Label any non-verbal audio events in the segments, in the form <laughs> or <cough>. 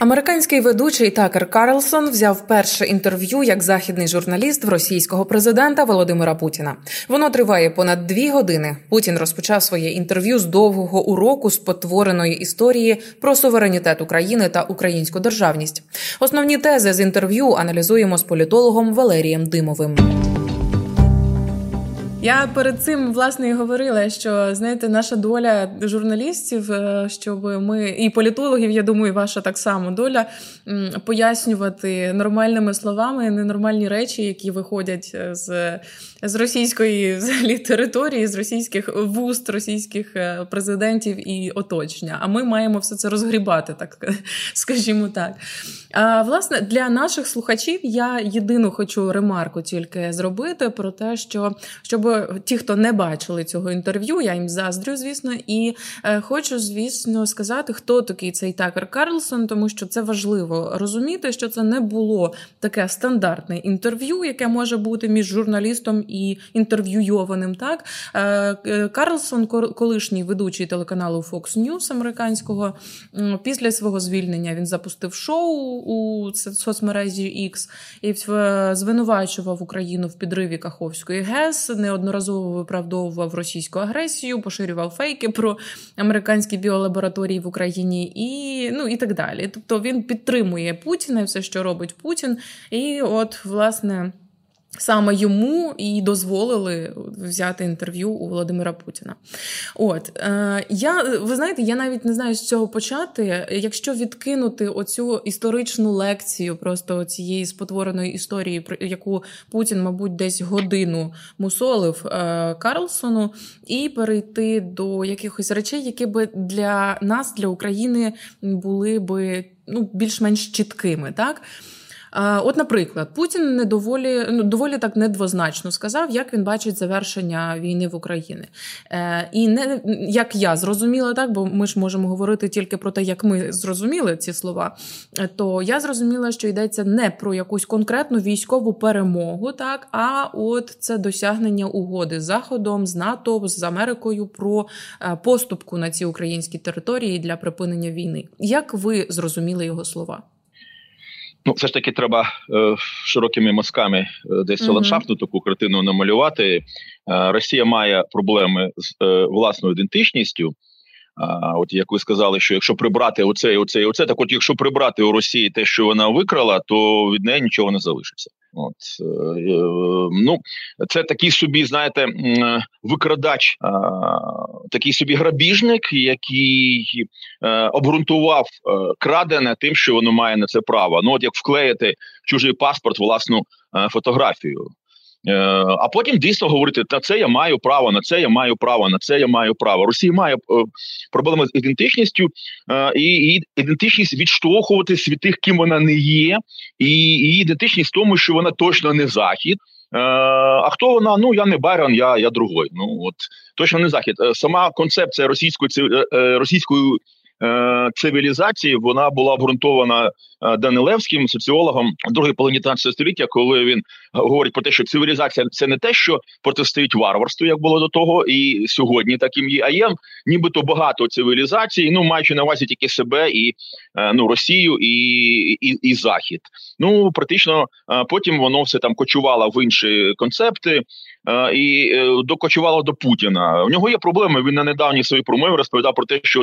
Американський ведучий Такер Карлсон взяв перше інтерв'ю як західний журналіст в російського президента Володимира Путіна. Воно триває понад дві години. Путін розпочав своє інтерв'ю з довгого уроку спотвореної історії про суверенітет України та українську державність. Основні тези з інтерв'ю аналізуємо з політологом Валерієм Димовим. Я перед цим власне і говорила, що знаєте, наша доля журналістів, е, щоб ми і політологів, я думаю, ваша так само доля пояснювати нормальними словами ненормальні речі, які виходять е, з з російської взагалі території, з російських вуст, російських е, президентів і оточення. А ми маємо все це розгрібати, так <laughs> скажімо так. А власне для наших слухачів я єдину хочу ремарку тільки зробити про те, що щоб ті, хто не бачили цього інтерв'ю, я їм заздрю, звісно, і е, хочу, звісно, сказати, хто такий цей Такер Карлсон, тому що це важливо розуміти, що це не було таке стандартне інтерв'ю, яке може бути між журналістом і інтерв'юйованим. Так е, е, Карлсон, колишній ведучий телеканалу Fox News американського, після свого звільнення він запустив шоу у соцмережі X і звинувачував Україну в підриві Каховської ГЕС. Неодноразово виправдовував російську агресію, поширював фейки про американські біолабораторії в Україні і ну і так далі. Тобто він підтримує Путіна і все, що робить Путін, і от власне. Саме йому і дозволили взяти інтерв'ю у Володимира Путіна. От е, я ви знаєте, я навіть не знаю з цього почати. Якщо відкинути оцю історичну лекцію, просто цієї спотвореної історії, яку Путін, мабуть, десь годину мусолив е, Карлсону, і перейти до якихось речей, які би для нас, для України, були би ну більш-менш чіткими, так. От, наприклад, Путін не доволі ну доволі так недвозначно сказав, як він бачить завершення війни в Україні. Е, і не як я зрозуміла, так бо ми ж можемо говорити тільки про те, як ми зрозуміли ці слова. Е, то я зрозуміла, що йдеться не про якусь конкретну військову перемогу, так а от це досягнення угоди з Заходом, з НАТО, з Америкою про е, поступку на ці українські території для припинення війни. Як ви зрозуміли його слова? Ну, все ж таки, треба е, широкими мазками е, десь mm-hmm. ландшафтну таку картину намалювати. Е, Росія має проблеми з е, власною ідентичністю. От як ви сказали, що якщо прибрати оце, оце і оце, так от якщо прибрати у Росії те, що вона викрала, то від неї нічого не залишиться. От е, е, ну це такий собі, знаєте, викрадач, такий собі грабіжник, який е, обґрунтував крадене тим, що воно має на це право. Ну от як вклеїти чужий паспорт, власну фотографію. Е, а потім дійсно говорити, на це я маю право, на це я маю право, на це я маю право. Росія має е, проблеми з ідентичністю, е, і ідентичність відштовхуватись від тих, ким вона не є, і її ідентичність в тому, що вона точно не захід. А хто вона? Ну я не Байрон, я я другой. Ну от точно не захід. Сама концепція російської російської цивілізації вона була обґрунтована Е, Данилевським, соціологом другої половини 19 століття, коли він говорить про те, що цивілізація це не те, що протистоїть варварству, як було до того, і сьогодні таким є. А є нібито багато цивілізацій, ну маючи на увазі тільки себе і е, ну Росію і і, і Захід. Ну практично е, потім воно все там кочувало в інші концепти. І докочувало до Путіна. У нього є проблеми. Він на недавній своїй промові розповідав про те, що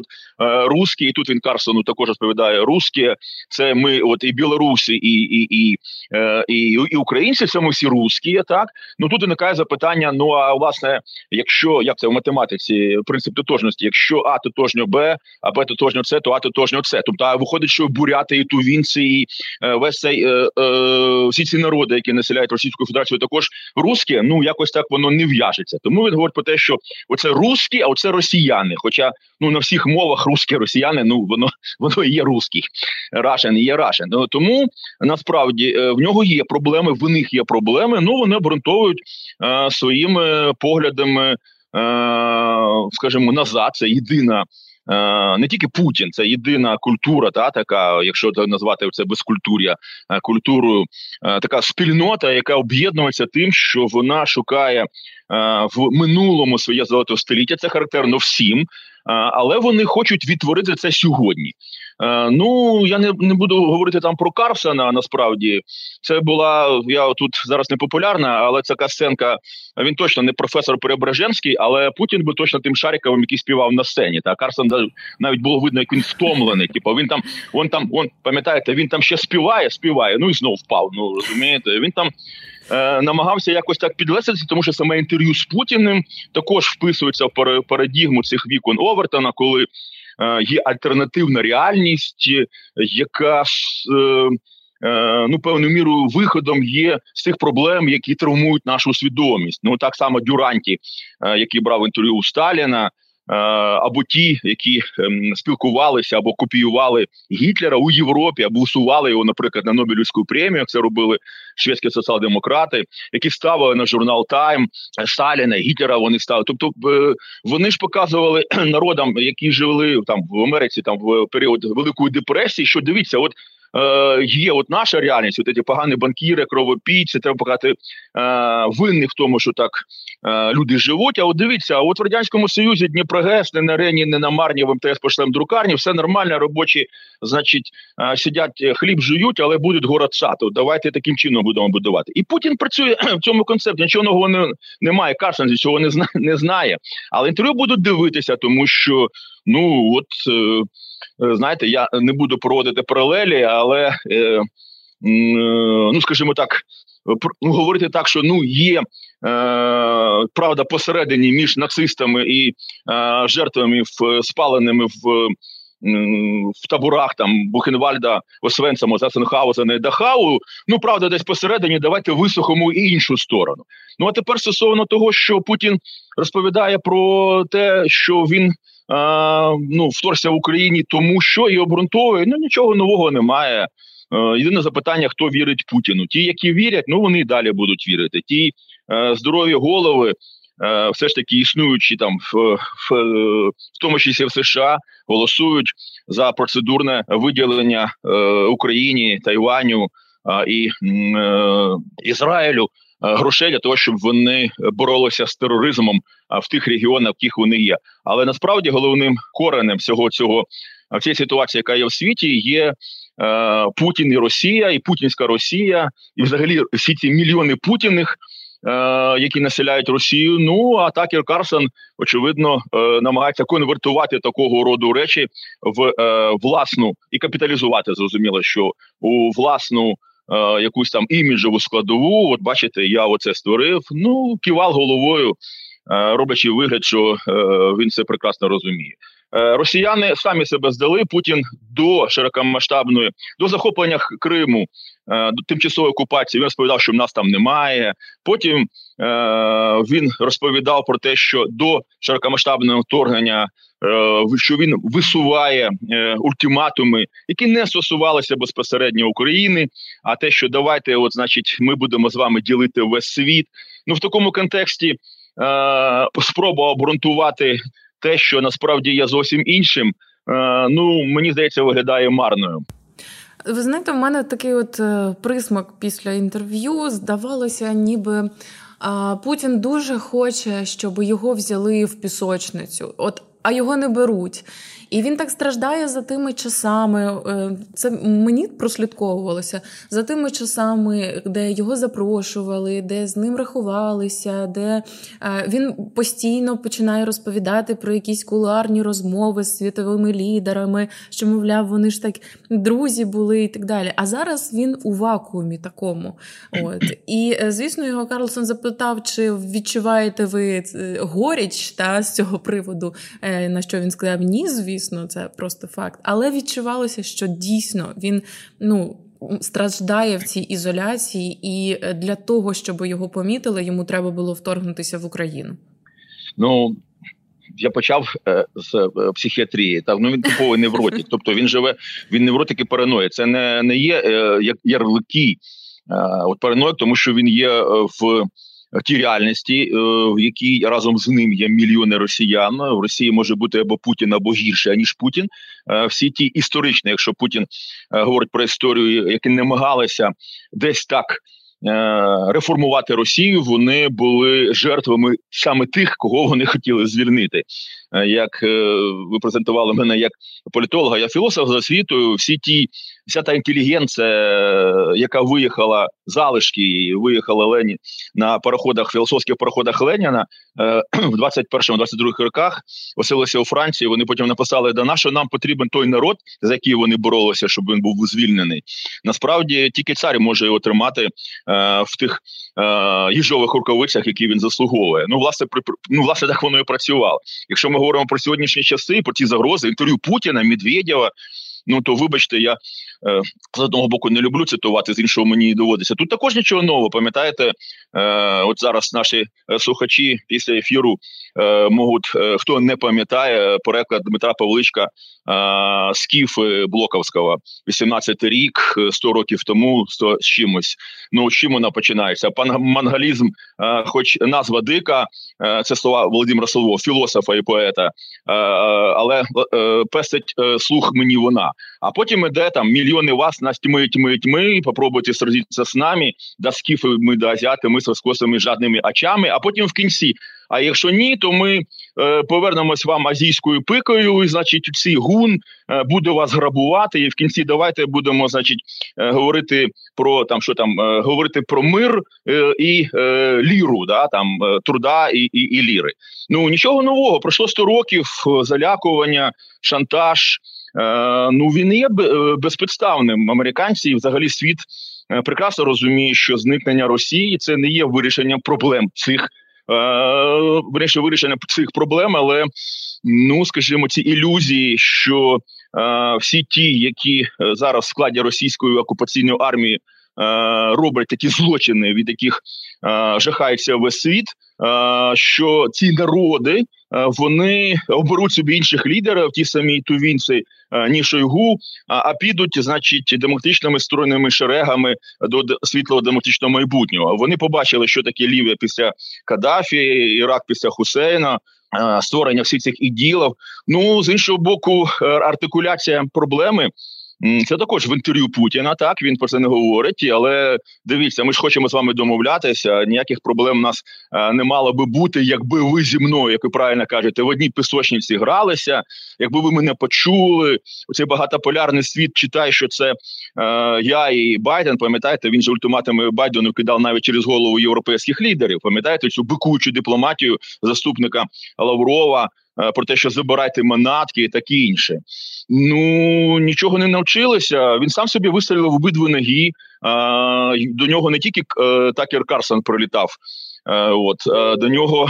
русські, і тут він Карсону також розповідає русські, це ми от і білорусі, і і, і, е, і, і українці, це ми всі русські, так ну тут виникає запитання: ну а власне, якщо як це в математиці, принцип тотожності, якщо А тотожньо Б, а Б тотожньо С, то А тотожньо С. Тобто а виходить, що буряти і тувінці, і е, весь цей е, е, всі ці народи, які населяють Російську Федерацію, також русські, ну якось так воно не в'яжеться. Тому він говорить про те, що оце русські, а оце росіяни. Хоча ну на всіх мовах русські росіяни, ну воно <laughs> воно є русський. Рашен є Рашен. Ну, тому насправді е, в нього є проблеми, в них є проблеми. Ну вони обґрунтовують е, своїми поглядами, е, скажімо, назад. Це єдина. Е, не тільки Путін, це єдина культура, та така, якщо назвати це безкультур'я, культурою, така спільнота, яка об'єднується тим, що вона шукає в минулому своє золоте століття. Це характерно всім. Але вони хочуть відтворити це сьогодні. Е, ну я не не буду говорити там про Карсона. Насправді це була я тут зараз не популярна, але це Касенка. Він точно не професор Перебраженський, але Путін би точно тим Шаріковим, який співав на сцені. Та Карсон навіть було видно, як він втомлений. Типу, він там, он там, он пам'ятаєте, він там ще співає, співає. Ну і знов впав. Ну розумієте, він там. Е, намагався якось так підвестися, тому що саме інтерв'ю з Путіним також вписується в парадігму цих вікон Овертона, коли Е, є альтернативна реальність, яка е, е, ну певною мірою виходом є з тих проблем, які травмують нашу свідомість. Ну так само Дюранті, який брав інтерв'ю у Сталіна. Е, або ті, які ем, спілкувалися або копіювали Гітлера у Європі, або усували його, наприклад, на Нобелівську премію. як Це робили шведські соціал-демократи, які ставили на журнал Тайм Сталіна, Гітлера. Вони ставили. Тобто е, вони ж показували <clears throat> народам, які жили там в Америці, там в період Великої депресії, що дивіться, от е, є от наша реальність, от ці погані банкіри, кровопійці, треба показати е, винних в тому, що так е, люди живуть. А от дивіться, а от в радянському союзі Дніпрогес, не на Рені, не на Марні в МТС пошлем друкарні, все нормально, робочі, значить, е, сидять, е, хліб жують, але будуть город сату. Давайте таким чином будемо будувати. І Путін працює <clears throat> в цьому концепті. Нічого нового не, немає. Карсон цього не знає, не знає. Але інтерв'ю будуть дивитися, тому що ну от. Е, знаєте, я не буду проводити паралелі, але е, е, ну скажімо так, ну, говорити так, що ну є. Правда, посередині між нацистами і жертвами в спаленими в в таборах там Бухенвальда, Освенцема, Засенхаузена і Дахау. Ну правда, десь посередині давайте висохому і іншу сторону. Ну а тепер стосовно того, що Путін розповідає про те, що він ну вторгся в Україні, тому що і обґрунтовує, ну нічого нового немає. Е, єдине запитання, хто вірить Путіну. Ті, які вірять, ну вони і далі будуть вірити. Ті е, здорові голови, е, все ж таки існуючі там в, в, в тому числі в США, голосують за процедурне виділення Україні, Тайваню і Ізраїлю. Е, грошей для того, щоб вони боролися з тероризмом в тих регіонах, в яких вони є. Але насправді головним коренем всього цього в цій ситуації, яка є в світі, є. Е, Путін і Росія, і Путінська Росія, і взагалі всі ці мільйони Путіних, е, які населяють Росію. Ну а Такер Карсон очевидно намагається конвертувати такого роду речі в власну і капіталізувати. Зрозуміло, що у власну е, якусь там іміджову складову. От бачите, я оце створив. Ну, кивав головою, е, роблячи вигляд, що е, він це прекрасно розуміє. Е, росіяни самі себе здали Путін до широкомасштабної до захоплення Криму, е, до тимчасової окупації. Він розповідав, що в нас там немає. Потім е, він розповідав про те, що до широкомасштабного вторгнення що він висуває е, ультиматуми, які не стосувалися безпосередньо України. А те, що давайте, от значить, ми будемо з вами ділити весь світ. Ну в такому контексті е, спроба обґрунтувати те, що насправді є зовсім іншим. Ну мені здається, виглядає марною. Ви знаєте, в мене такий от присмак після інтерв'ю здавалося, ніби Путін дуже хоче, щоб його взяли в пісочницю. От а його не беруть. І він так страждає за тими часами. Е, це мені прослідковувалося за тими часами, де його запрошували, де з ним рахувалися, де е, він постійно починає розповідати про якісь кулуарні розмови з світовими лідерами, що, мовляв, вони ж так друзі були і так далі. А зараз він у вакуумі такому. От і е, звісно, його Карлсон запитав, чи відчуваєте ви горіч та з цього приводу, на що він сказав ні, звісно звісно, це просто факт. Але відчувалося, що дійсно він ну. Страждає в цій ізоляції, і для того, щоб його помітили, йому треба було вторгнутися в Україну. Ну я почав е, з е, психіатрії. Так ну він типовий невротик. <laughs> Тобто він живе, він невротик і параноїд. Це не не є е, як ярлики. Е, от параноїк, тому що він є е, в тій реальності, е, в якій разом з ним є мільйони росіян. В Росії може бути або Путін, або гірше аніж Путін. Е, всі ті історичні, якщо Путін е, говорить про історію, які намагалися десь так. Реформувати Росію, вони були жертвами саме тих, кого вони хотіли звільнити. Як ви презентували мене як політолога, я філософ за освітою, всі ті вся та інтелігенція, яка виїхала залишки, виїхала Лені на пароходах, філософських пароходах Леніна е, <clears throat> в 21-22 роках, оселилися у Франції. Вони потім написали: да на що нам потрібен той народ, за який вони боролися, щоб він був звільнений. Насправді тільки цар може його тримати е, в тих е, їжових рукавицях, які він заслуговує. Ну, власне, при ну, власне, так воно і працювало. Якщо ми говоримо про сьогоднішні часи, про ті загрози, інтерв'ю Путіна, Медведєва, Ну то вибачте, я е, з одного боку не люблю цитувати, з іншого мені доводиться. Тут також нічого нового. Пам'ятаєте, е, от зараз наші е, слухачі після ефіру е, можуть, е, хто не пам'ятає, переклад Дмитра Павличка е, Скіф Блоковського, 18 рік, 100 років тому, 100 з чимось. Ну з чим вона починається? Пан мангалізм, е, хоч назва дика, е, це слова Володимира Солового, філософа і поета, але пестить слух мені вона. А потім іде там мільйони вас нас тьми, тьми, тьми, попробуйте сразитися з нами, да скіфи ми да азіати, ми з розкосими жадними очами, а потім в кінці. А якщо ні, то ми е, повернемось вам азійською пикою, і значить, цей гун е, буде вас грабувати. І в кінці давайте будемо, значить, е, говорити про там, що там е, говорити про мир е, і е, ліру, да там труда і, і, і ліри. Ну нічого нового. Пройшло 100 років залякування, шантаж. Е, ну він є е, безпідставним. Американці і взагалі світ е, прекрасно розуміє, що зникнення Росії це не є вирішенням проблем цих вирішення вирішення цих проблем, але ну скажімо, ці ілюзії, що всі ті, які зараз в складі російської окупаційної армії. Роблять такі злочини, від яких жахається весь світ. Що ці народи вони оберуть собі інших лідерів, ті самі тувінці, ні Шойгу, а підуть, значить, демократичними сторонними шерегами до світлого демократичного майбутнього. Вони побачили, що таке Лівія після Каддафі, Ірак після Хусейна. Створення всіх цих іділів. Ну з іншого боку, е, артикуляція проблеми це також в інтерв'ю Путіна. Так він про це не говорить, але дивіться, ми ж хочемо з вами домовлятися. Ніяких проблем у нас е, не мало би бути, якби ви зі мною, як ви правильно кажете, в одній пісочниці гралися. Якби ви мене почули, оцей багатополярний світ читає, що це е, я і Байден. Пам'ятаєте, він же ультиматуми Байдену кидав навіть через голову європейських лідерів. Пам'ятаєте цю бикуючу дипломатію заступника Лаврова. Е, про те, що забирайте манатки і таке інше. Ну нічого не навчилися. Він сам собі вистрілив обидві ноги. До нього не тільки е, Такер Карсон прилітав, е, от до нього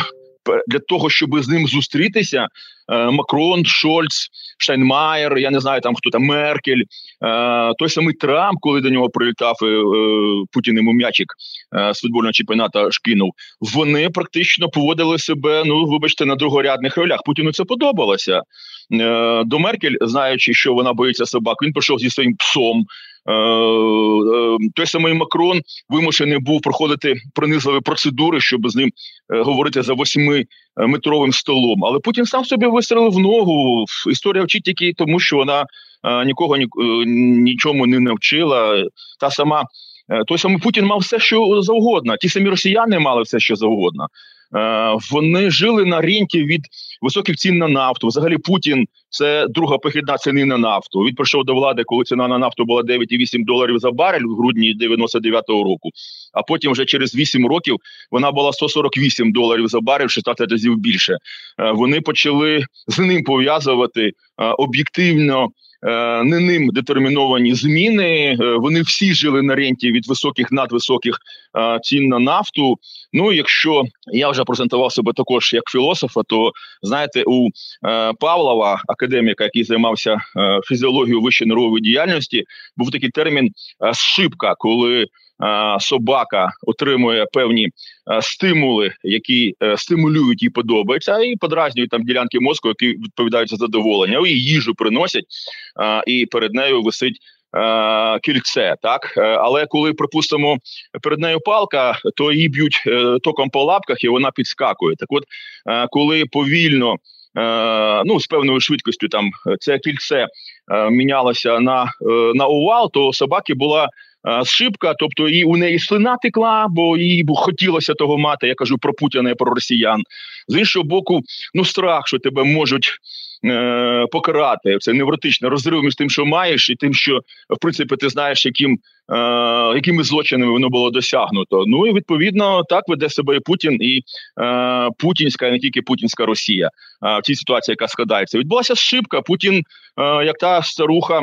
для того, щоб з ним зустрітися, е, Макрон, Шольц, Штайнмаєр, я не знаю там хто там Меркель, е, той самий Трамп, коли до нього прилітав е, Путін йому м'ячик з футбольного чемпіоната шкинув, вони практично поводили себе. Ну вибачте, на другорядних ролях. Путіну це подобалося. До Меркель, знаючи, що вона боїться собак, він пішов зі своїм псом. Е, е, той самий Макрон вимушений був проходити пронизливі процедури, щоб з ним е, говорити за восьмиметровим столом. Але Путін сам собі вистрелив в ногу. Історія вчить тільки тому, що вона нікого нічому не навчила. Та сама той самий Путін мав все, що завгодно. Ті самі росіяни мали все, що завгодно. Е, вони жили на ринку від високих цін на нафту. Взагалі Путін це друга похідна ціни на нафту. Він прийшов до влади, коли ціна на нафту була 9,8 доларів за барель в грудні 99-го року. А потім, вже через 8 років, вона була 148 доларів за барель, 16 разів більше. Е, вони почали з ним пов'язувати е, об'єктивно. Е, не ним детерміновані зміни. Е, вони всі жили на ренті від високих надвисоких е, цін на нафту. Ну якщо я вже презентував себе також як філософа, то знаєте, у Павлова, академіка, який займався фізіологією вищої нервової діяльності, був такий термін «сшибка», коли собака отримує певні стимули, які е, стимулюють і подобаються, і подразнюють там ділянки мозку, які відповідають за задоволення. І їжу приносять, і перед нею висить. Кільце, так е, але коли припустимо перед нею палка, то її б'ють е, током по лапках, і вона підскакує. Так, от коли повільно, ну з певною швидкістю, там це кільце мінялося на на овал, то собаки була Шибка, тобто і у неї слина текла, бо їй хотілося того мати. Я кажу про Путіна і про росіян. З іншого боку, ну страх, що тебе можуть е, покарати. Це невротичний розрив між тим, що маєш, і тим, що в принципі ти знаєш, яким е, якими злочинами воно було досягнуто. Ну і відповідно так веде себе і Путін і е, Путінська, не тільки Путінська Росія. Е, в цій ситуації, яка складається, відбулася шибка. Путін, е, як та старуха.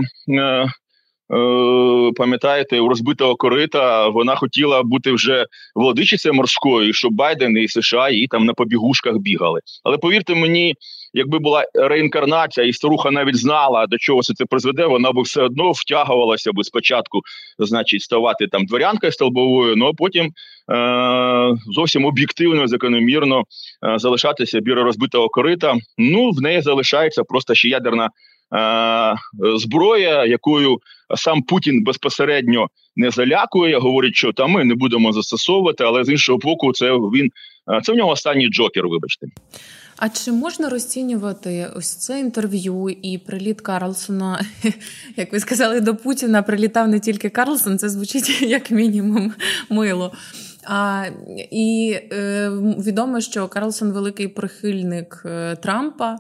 Е, пам'ятаєте, у розбитого корита вона хотіла бути вже владичицею морською, щоб Байден і США її там на побігушках бігали. Але повірте мені, якби була реінкарнація, і старуха навіть знала, до чого це призведе, вона б все одно втягувалася би спочатку, значить, ставати там дворянкою столбовою, ну а потім е- зовсім об'єктивно, закономірно е- залишатися біля розбитого корита. Ну в неї залишається просто ще ядерна. Е, зброя, якою сам Путін безпосередньо не залякує, говорить, що там ми не будемо застосовувати, але з іншого боку, це він е, це в нього останній джокер. Вибачте. А чи можна розцінювати ось це інтерв'ю і приліт Карлсона? <laughs> Як ви сказали, до Путіна прилітав не тільки Карлсон, це звучить <laughs> як мінімум мило. А, І е, відомо, що Карлсон великий прихильник е, Трампа.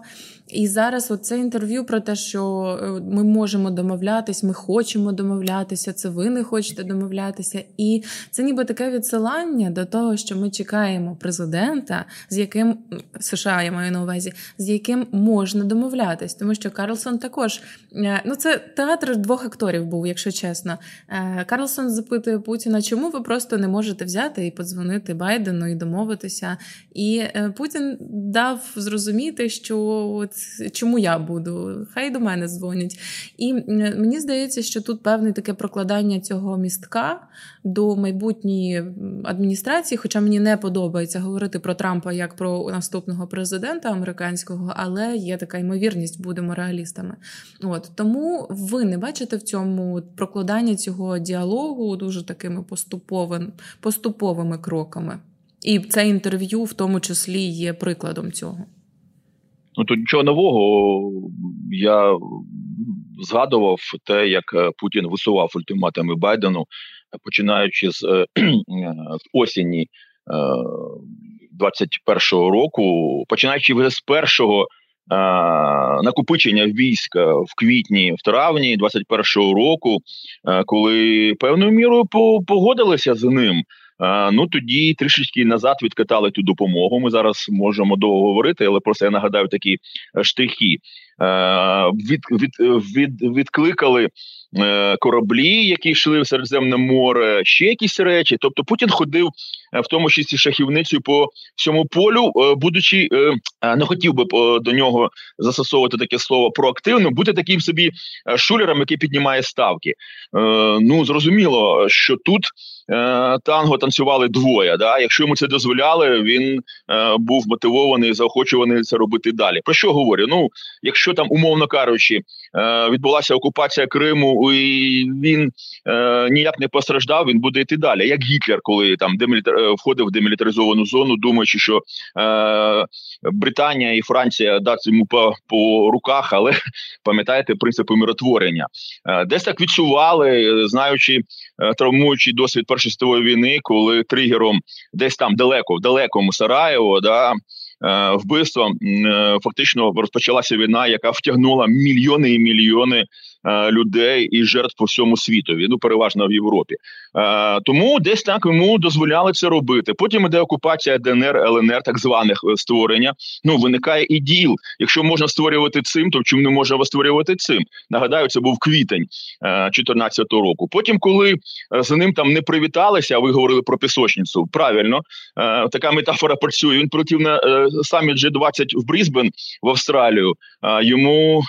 І зараз оце інтерв'ю про те, що е, ми можемо домовлятись, ми хочемо домовлятися, це ви не хочете домовлятися. І це ніби таке відсилання до того, що ми чекаємо президента, з яким США я маю на увазі, з яким можна домовлятись, тому що Карлсон також е, ну це театр двох акторів був, якщо чесно. Е, Карлсон запитує Путіна, чому ви просто не можете взяти і подзвонити Байдену і домовитися. І Путін дав зрозуміти, що чому я буду? Хай до мене дзвонять. І мені здається, що тут певне таке прокладання цього містка до майбутньої адміністрації, хоча мені не подобається говорити про Трампа як про наступного президента американського, але є така ймовірність, будемо реалістами. От Тому ви не бачите в цьому прокладання цього діалогу дуже такими поступовими, поступовими кроками. І це інтерв'ю в тому числі є прикладом цього. Ну тут нічого нового. Я згадував те, як е, Путін висував ультиматуми Байдену, починаючи з е, осені 21-го року, починаючи вже з першого. Накопичення війська в квітні, в травні 21-го року, коли певною мірою погодилися з ним, Ну тоді трішечки назад відкатали ту допомогу. Ми зараз можемо довго говорити, але просто я нагадаю такі штрихи. штихи. Від, від, від, Відкликали е, кораблі, які йшли в Середземне море, ще якісь речі. Тобто Путін ходив е, в тому числі шахівницею по всьому полю, будучи не хотів би до нього застосовувати таке слово проактивно, бути таким собі шулером, який піднімає ставки. Ну зрозуміло, що тут. Е, танго танцювали двоє. Да? Якщо йому це дозволяли, він е, був мотивований, заохочуваний це робити далі. Про що говорю? Ну, якщо там, умовно кажучи, е, відбулася окупація Криму, і він е, ніяк не постраждав, він буде йти далі. Як Гітлер, коли там демілітар... Е, входив в демілітаризовану зону, думаючи, що е, Британія і Франція дасть йому по по руках, але <laughs> пам'ятаєте принципи миротворення, е, десь так відчували, знаючи травмуючий досвід Першої світової війни, коли тригером десь там далеко, в далекому Сараєво, да. Е, е, фактично розпочалася війна, яка втягнула мільйони і мільйони Е, людей і жертв по всьому світові, ну переважно в Європі. Тому десь так йому дозволяли це робити. Потім іде окупація ДНР, ЛНР, так званих створення. Ну виникає і діл. Якщо можна створювати цим, то чому не можна створювати цим? Нагадаю, це був квітень 2014 року. Потім, коли за ним там не привіталися, ви говорили про пісочницю. Правильно, така метафора працює. Він прилетів на саміт G20 в Брізбен в Австралію. Йому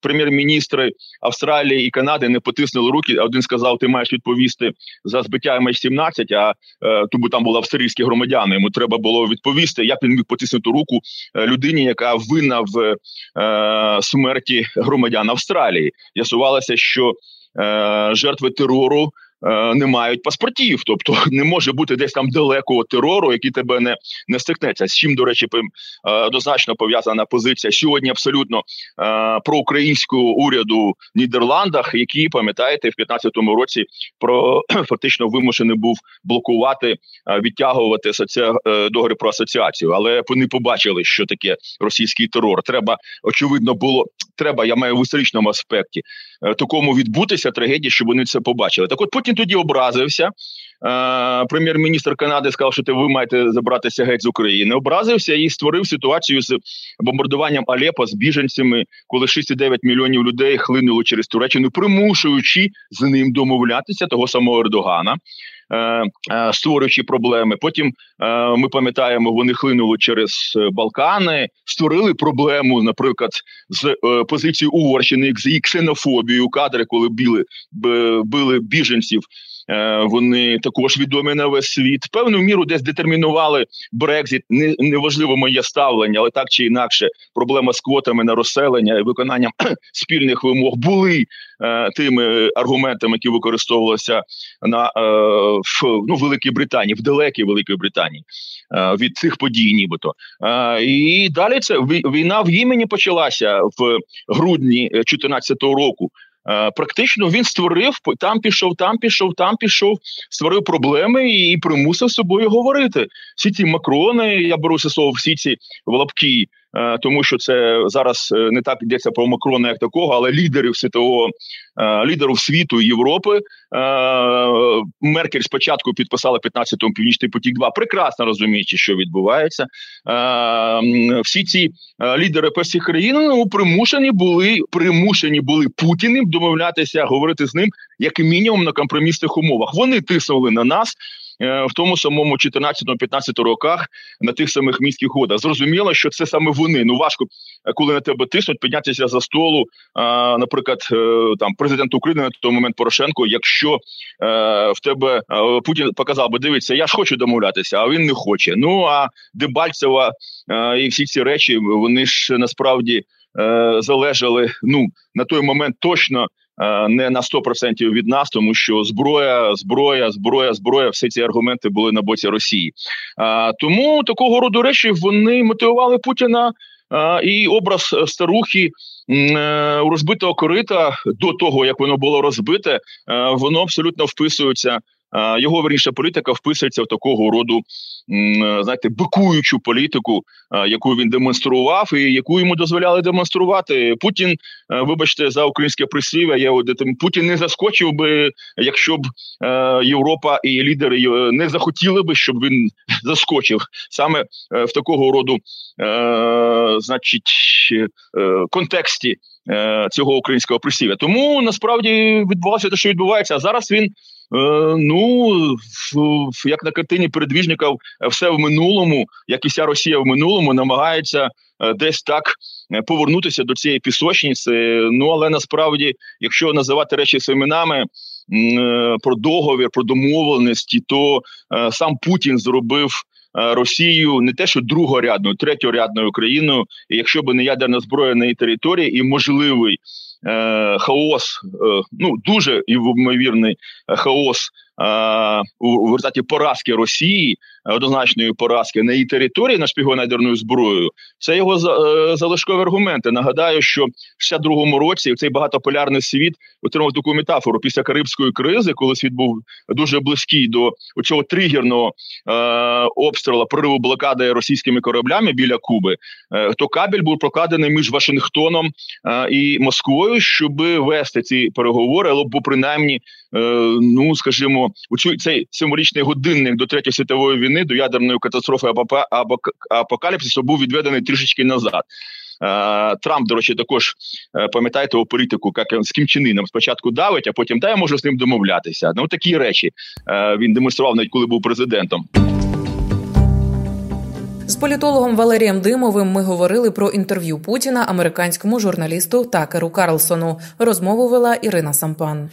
прем'єр-міністри Австралії і Канади не потиснули руки. Один сказав: Ти маєш відповісти за збиття МH17, А е, тому там були австрійські громадяни. Йому треба було відповісти, як він міг потиснути руку е, людині, яка винна в е, смерті громадян Австралії. З'ясувалося, що е, жертви терору. Е, не мають паспортів, тобто <laughs> не може бути десь там далекого терору, який тебе не не стикнеться. З чим, до речі, е, однозначно пов'язана позиція сьогодні. Абсолютно е, проукраїнського уряду в Нідерландах, який пам'ятаєте, в 15-му році про <clears throat> фактично вимушений був блокувати, відтягувати асоці... договори про асоціацію, але вони побачили, що таке російський терор. Треба очевидно було. Треба, я маю в історичному аспекті такому відбутися трагедії, щоб вони це побачили. Так, от потім тоді образився. Е, прем'єр-міністр Канади сказав, що ви маєте забратися геть з України. Образився і створив ситуацію з бомбардуванням Алепа з біженцями, коли 6,9 мільйонів людей хлинули через Туреччину, примушуючи з ним домовлятися того самого Ердогана. Е, е, створюючи проблеми, потім ми пам'ятаємо, вони хлинули через Балкани, створили проблему, наприклад, з позиції Угорщини з її ксенофобією, кадри, коли били били біженців. Е, вони також відомі на весь світ. Певну міру десь детермінували Брекзит. Не неважливо моє ставлення, але так чи інакше, проблема з квотами на розселення і виконанням <clears throat> спільних вимог були е, тими аргументами, які використовувалися на е, в ну Великій Британії, в далекій Великій Британії е, від цих подій, нібито е, і далі це війна в імені почалася в грудні 2014 року. Е, практично він створив там, пішов, там пішов, там пішов, створив проблеми і примусив собою говорити. Всі ці макрони, я беру це слово, всі ці лапки, тому що це зараз е, не так йдеться про Макрона, як такого, але лідерів світового е, лідерів світу Європи. Меркель спочатку підписала 15-му північний потік. 2 прекрасно розуміючи, що відбувається. Всі ці лідери перших країн ну, примушені були примушені були Путіним домовлятися, говорити з ним як мінімум на компромісних умовах. Вони тиснули на нас. Е, в тому самому 14-15 роках на тих самих міських годах. Зрозуміло, що це саме вони. Ну важко, е, коли на тебе тиснуть, піднятися за столу. Наприклад, е, там президент України на той момент Порошенко. Якщо в тебе Путін показав би, дивіться, я ж хочу домовлятися, а він не хоче. Ну а Дебальцева і всі ці речі вони ж насправді залежали ну на той момент точно не на 100% від нас, тому що зброя, зброя, зброя, зброя, всі ці аргументи були на боці Росії. Е, тому такого роду речі вони мотивували Путіна. Е, і образ старухи розбитого корита до того, як воно було розбите, воно абсолютно вписується його верніше політика вписується в такого роду знаєте, бикуючу політику, яку він демонстрував, і яку йому дозволяли демонструвати. Путін, вибачте, за українське прислів'я, я Путін не заскочив би, якщо б Європа і лідери не захотіли би, щоб він заскочив саме е, в такого роду, е, значить, е, контексті. Цього українського присів'я. тому насправді відбувалося те, що відбувається. А зараз він Е, ну як на картині передвіжників, е, все в минулому, як і вся Росія в минулому, намагається е, десь так повернутися до цієї пісочниці. Ну але насправді, якщо називати речі семенами про договір, про домовленості, то сам Путін зробив. Росію не те, що другорядною, третьорядною країною, і якщо б не ядерна зброя на її території і можливий е, хаос, е, ну дуже ймовірний хаос у результаті поразки Росії, однозначної поразки на її території нашпігованою ядерною зброєю, це його е, залишкові аргументи. Нагадаю, що в 62-му році цей багатополярний світ отримав таку метафору після Карибської кризи, коли світ був дуже близький до цього тригерного е, обстрілу прориву блокади російськими кораблями біля Куби. Е, то кабель був прокладений між Вашингтоном е, і Москвою, щоб вести ці переговори, або принаймні, е, ну скажімо у цей символічний годинник до третьої світової війни, до ядерної катастрофи або апокаліпсису був відведений трішечки назад. Е, Трамп, до речі, також е, пам'ятаєте у політику, як з ким чинином спочатку давить, а потім та я можу з ним домовлятися. Ну такі речі е, він демонстрував навіть коли був президентом. З політологом Валерієм Димовим ми говорили про інтерв'ю Путіна американському журналісту Такеру Карлсону. Розмову вела Ірина Сампан.